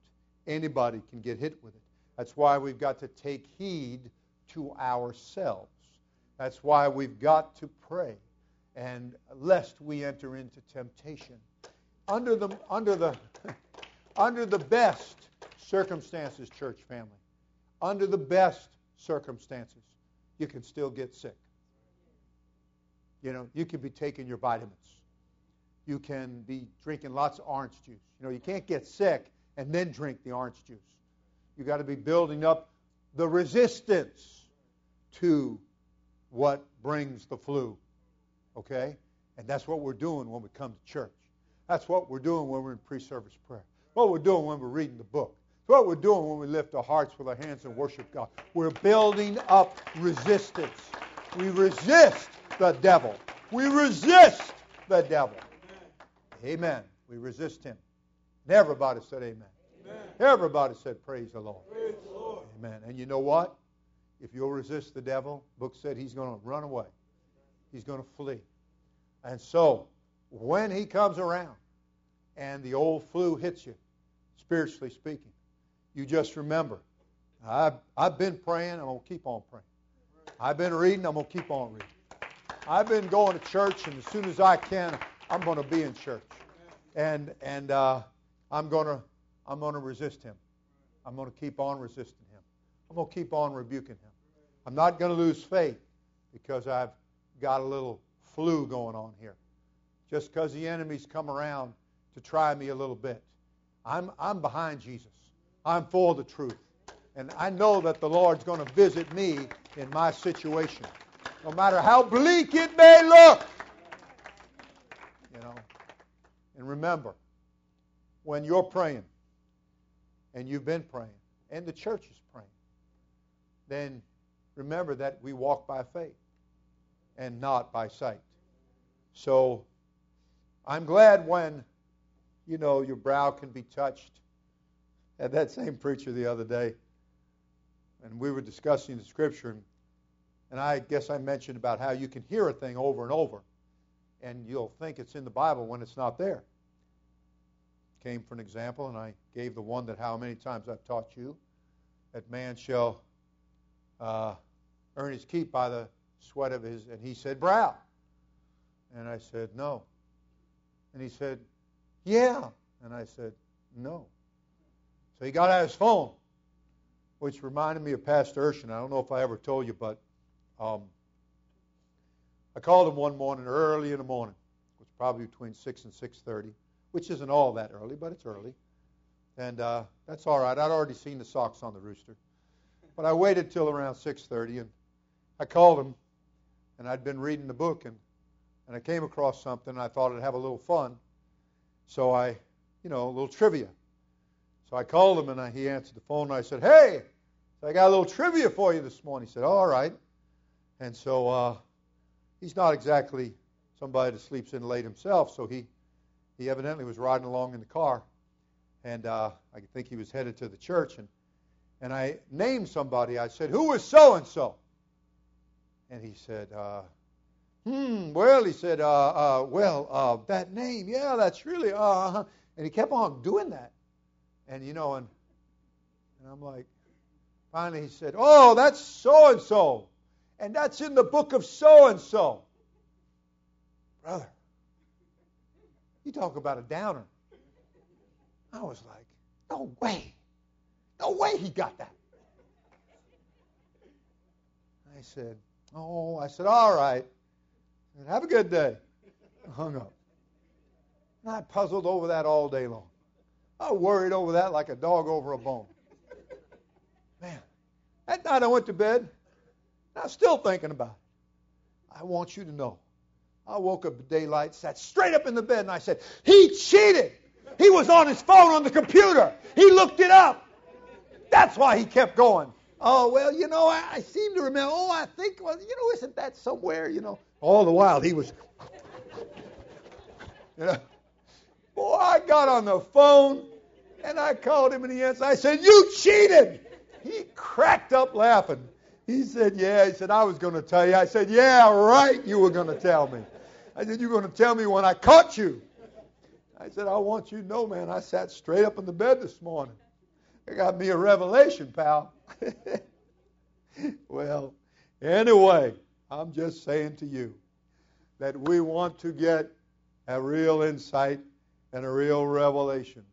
S1: Anybody can get hit with it. That's why we've got to take heed to ourselves. That's why we've got to pray and lest we enter into temptation. Under the, under the, [LAUGHS] under the best circumstances, church family, under the best circumstances, you can still get sick. You know, you can be taking your vitamins. You can be drinking lots of orange juice. You know, you can't get sick and then drink the orange juice. You've got to be building up the resistance to what brings the flu Okay? And that's what we're doing when we come to church. That's what we're doing when we're in pre service prayer. What we're doing when we're reading the book. It's what we're doing when we lift our hearts with our hands and worship God. We're building up resistance. We resist the devil. We resist the devil. Amen. We resist him. And everybody said amen. amen. Everybody said praise the Lord. Praise the Lord. Amen. And you know what? If you'll resist the devil, book said he's going to run away he's going to flee. And so, when he comes around and the old flu hits you, spiritually speaking, you just remember, I've, I've been praying, I'm going to keep on praying. I've been reading, I'm going to keep on reading. I've been going to church, and as soon as I can, I'm going to be in church. And, and uh, I'm going to I'm going to resist him. I'm going to keep on resisting him. I'm going to keep on rebuking him. I'm not going to lose faith because I've got a little flu going on here. Just because the enemy's come around to try me a little bit. I'm, I'm behind Jesus. I'm for the truth. And I know that the Lord's going to visit me in my situation. No matter how bleak it may look. You know. And remember, when you're praying, and you've been praying, and the church is praying, then remember that we walk by faith and not by sight. So I'm glad when, you know, your brow can be touched. Had that same preacher the other day, and we were discussing the scripture, and I guess I mentioned about how you can hear a thing over and over, and you'll think it's in the Bible when it's not there. Came for an example, and I gave the one that how many times I've taught you that man shall uh, earn his keep by the sweat of his, and he said, brow. And I said, no. And he said, yeah. And I said, no. So he got out his phone, which reminded me of Pastor Urshan. I don't know if I ever told you, but um, I called him one morning early in the morning. It was probably between 6 and 6.30, which isn't all that early, but it's early. And uh, that's all right. I'd already seen the socks on the rooster. But I waited till around 6.30, and I called him, and I'd been reading the book, and, and I came across something, and I thought I'd have a little fun. So I, you know, a little trivia. So I called him, and I, he answered the phone, and I said, hey, I got a little trivia for you this morning. He said, all right. And so uh, he's not exactly somebody that sleeps in late himself, so he, he evidently was riding along in the car, and uh, I think he was headed to the church, and and I named somebody. I said, Who is so and so? And he said, uh, Hmm, well, he said, uh, uh, Well, uh, that name, yeah, that's really, uh And he kept on doing that. And, you know, and, and I'm like, finally he said, Oh, that's so and so. And that's in the book of so and so. Brother, you talk about a downer. I was like, No way. No way he got that. I said, Oh, I said, all right. Have a good day. I hung up. And I puzzled over that all day long. I worried over that like a dog over a bone. Man, that night I went to bed. I'm still thinking about it. I want you to know. I woke up at daylight, sat straight up in the bed, and I said, He cheated. He was on his phone on the computer. He looked it up. That's why he kept going. Oh, well, you know, I, I seem to remember. Oh, I think, well, you know, isn't that somewhere, you know? All the while he was, [LAUGHS] you know. Boy, I got on the phone and I called him and he answered. I said, You cheated. He cracked up laughing. He said, Yeah. He said, I was going to tell you. I said, Yeah, right, you were going to tell me. I said, You're going to tell me when I caught you. I said, I want you to know, man, I sat straight up in the bed this morning. It got me a revelation, pal. [LAUGHS] well, anyway, I'm just saying to you that we want to get a real insight and a real revelation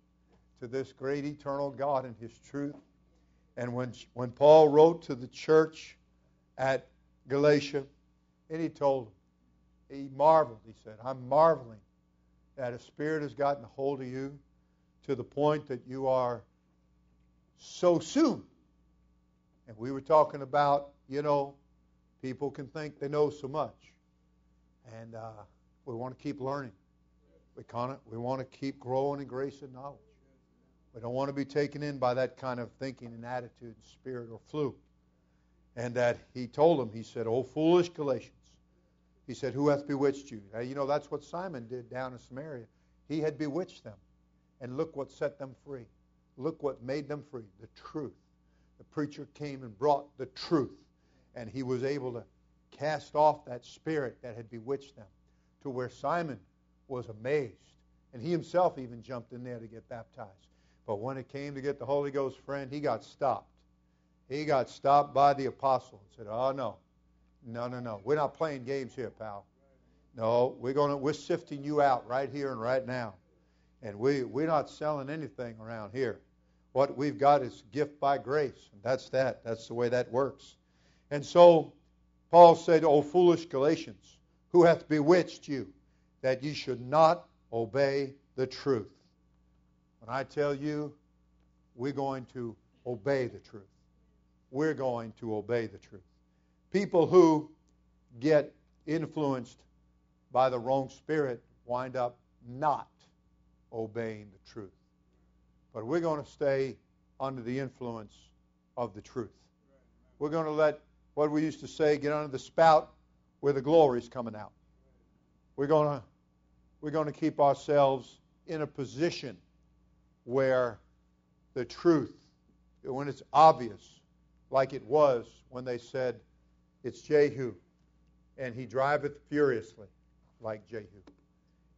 S1: to this great eternal God and His truth. And when, when Paul wrote to the church at Galatia, and he told them, he marveled. He said, I'm marveling that a spirit has gotten a hold of you to the point that you are so soon. And we were talking about, you know, people can think they know so much. And uh, we want to keep learning. We, we want to keep growing in grace and knowledge. We don't want to be taken in by that kind of thinking and attitude and spirit or fluke. And that he told them, he said, Oh, foolish Galatians. He said, Who hath bewitched you? Now, you know, that's what Simon did down in Samaria. He had bewitched them. And look what set them free. Look what made them free the truth. The preacher came and brought the truth, and he was able to cast off that spirit that had bewitched them to where Simon was amazed. And he himself even jumped in there to get baptized. But when it came to get the Holy Ghost friend, he got stopped. He got stopped by the apostle and said, Oh, no. No, no, no. We're not playing games here, pal. No, we're going to we're sifting you out right here and right now. And we, we're not selling anything around here. What we've got is gift by grace. And that's that. That's the way that works. And so Paul said, O foolish Galatians, who hath bewitched you, that ye should not obey the truth? When I tell you, we're going to obey the truth. we're going to obey the truth. People who get influenced by the wrong spirit wind up not obeying the truth. But we're going to stay under the influence of the truth. We're going to let what we used to say get under the spout where the glory's coming out. We're going to we're going to keep ourselves in a position where the truth, when it's obvious, like it was when they said, It's Jehu, and he driveth furiously, like Jehu.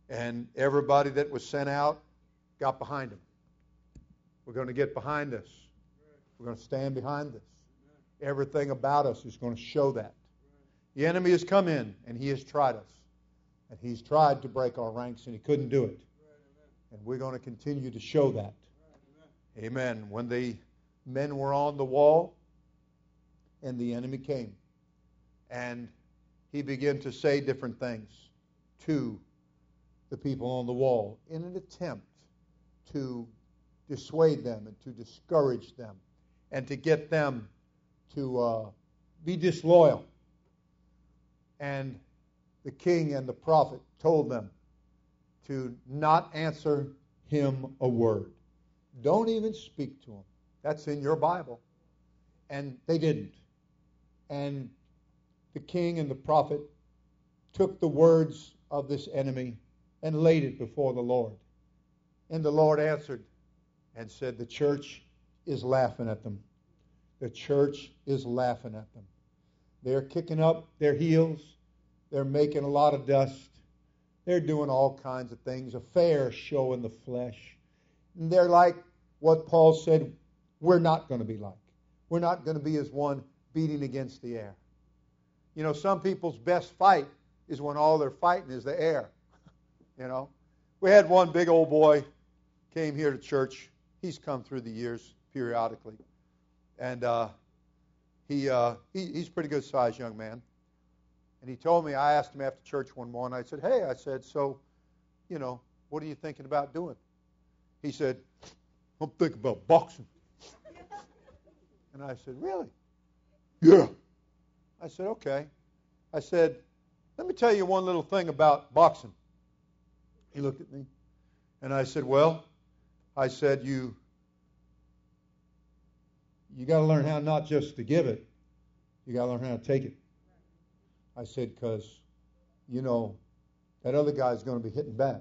S1: And everybody that was sent out got behind him. We're going to get behind this. We're going to stand behind this. Everything about us is going to show that. The enemy has come in and he has tried us. And he's tried to break our ranks and he couldn't do it. And we're going to continue to show that. Amen. When the men were on the wall and the enemy came and he began to say different things to the people on the wall in an attempt to dissuade them and to discourage them and to get them to uh, be disloyal. And the king and the prophet told them to not answer him a word. Don't even speak to him. That's in your Bible. And they didn't. And the king and the prophet took the words of this enemy and laid it before the Lord. And the Lord answered and said, The church is laughing at them. The church is laughing at them. They're kicking up their heels. They're making a lot of dust. They're doing all kinds of things, a fair show in the flesh. And they're like what Paul said we're not going to be like. We're not going to be as one beating against the air. You know, some people's best fight is when all they're fighting is the air. [LAUGHS] you know, we had one big old boy came here to church. He's come through the years periodically, and uh, he, uh, he he's a pretty good sized young man. And he told me, I asked him after church one morning, I said, Hey, I said, so, you know, what are you thinking about doing? He said, I'm thinking about boxing. And I said, Really? Yeah. I said, Okay. I said, Let me tell you one little thing about boxing. He looked at me. And I said, Well, I said, You you got to learn how not just to give it, you got to learn how to take it. I said, because, you know, that other guy's going to be hitting back.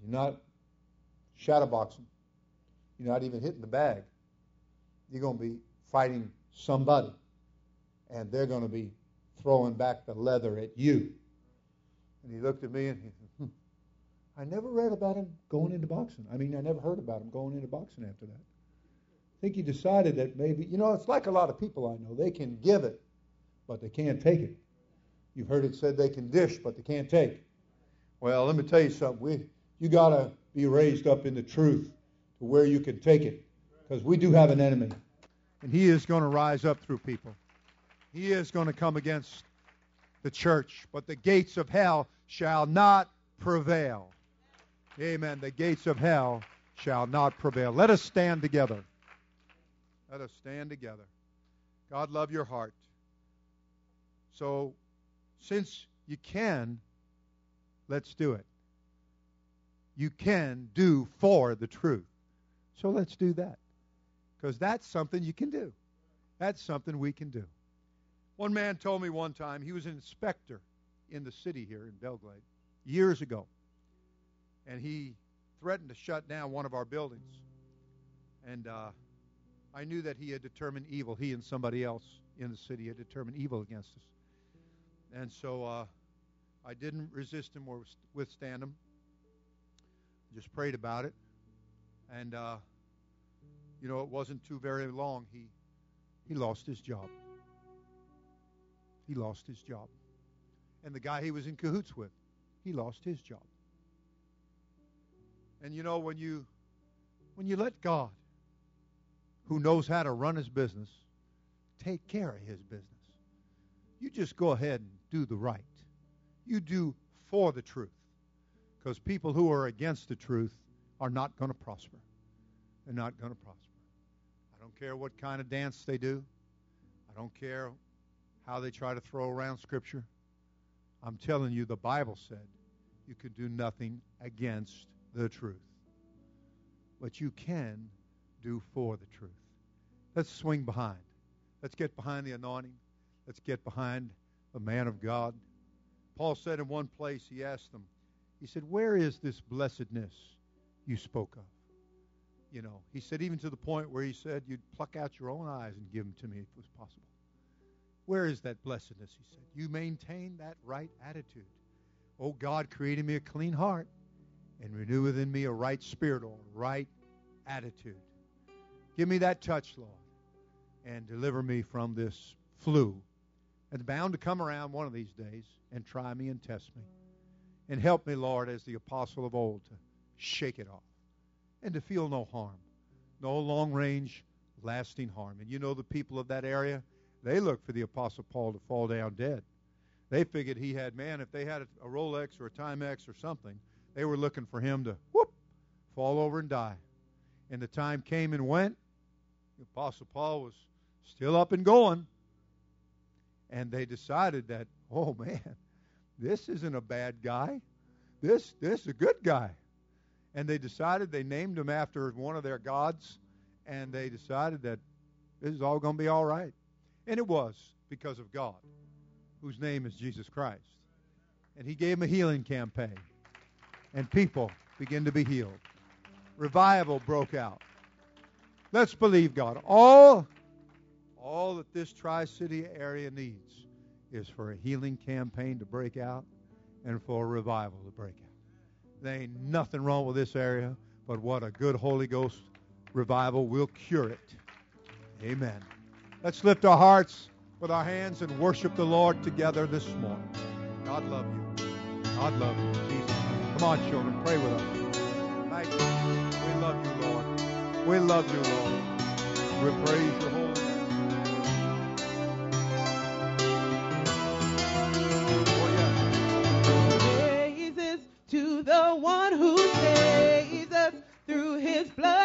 S1: You're not shadowboxing. You're not even hitting the bag. You're going to be fighting somebody. And they're going to be throwing back the leather at you. And he looked at me and he I never read about him going into boxing. I mean, I never heard about him going into boxing after that. I think he decided that maybe, you know, it's like a lot of people I know. They can give it, but they can't take it. You've heard it said they can dish, but they can't take. Well, let me tell you something. We, you got to be raised up in the truth to where you can take it, because we do have an enemy, and he is going to rise up through people. He is going to come against the church, but the gates of hell shall not prevail. Amen. The gates of hell shall not prevail. Let us stand together. Let us stand together. God love your heart. So, since you can, let's do it. You can do for the truth. So let's do that. Because that's something you can do. That's something we can do. One man told me one time, he was an inspector in the city here in Belle Glade years ago. And he threatened to shut down one of our buildings. And uh, I knew that he had determined evil. He and somebody else in the city had determined evil against us. And so uh, I didn't resist him or withstand him. Just prayed about it. And, uh, you know, it wasn't too very long. He, he lost his job. He lost his job. And the guy he was in cahoots with, he lost his job. And you know, when you when you let God, who knows how to run his business, take care of his business, you just go ahead and do the right. You do for the truth. Because people who are against the truth are not going to prosper. They're not going to prosper. I don't care what kind of dance they do. I don't care how they try to throw around Scripture. I'm telling you, the Bible said you could do nothing against the truth. But you can do for the truth. Let's swing behind. Let's get behind the anointing. Let's get behind the man of God. Paul said in one place, he asked them, he said, Where is this blessedness you spoke of? You know, he said, even to the point where he said, You'd pluck out your own eyes and give them to me if it was possible. Where is that blessedness? He said, You maintain that right attitude. Oh God, create me a clean heart and renew within me a right spirit or right attitude. Give me that touch, Lord, and deliver me from this flu. It's bound to come around one of these days and try me and test me. And help me, Lord, as the apostle of old, to shake it off and to feel no harm, no long range, lasting harm. And you know the people of that area, they looked for the apostle Paul to fall down dead. They figured he had, man, if they had a Rolex or a Timex or something, they were looking for him to whoop, fall over and die. And the time came and went. The Apostle Paul was still up and going. And they decided that, oh man, this isn't a bad guy. This this is a good guy. And they decided they named him after one of their gods, and they decided that this is all going to be all right. And it was because of God, whose name is Jesus Christ. And he gave him a healing campaign. And people begin to be healed. Revival broke out. Let's believe God. All all that this Tri City area needs is for a healing campaign to break out and for a revival to break out. There ain't nothing wrong with this area, but what a good Holy Ghost revival will cure it. Amen. Let's lift our hearts with our hands and worship the Lord together this morning. God love you. God love you. Jesus. Come on, children, pray with us. Thank you. We love you, Lord. We love you, Lord. We praise your holy name.
S2: Oh, Praises to the one who saves us through his blood.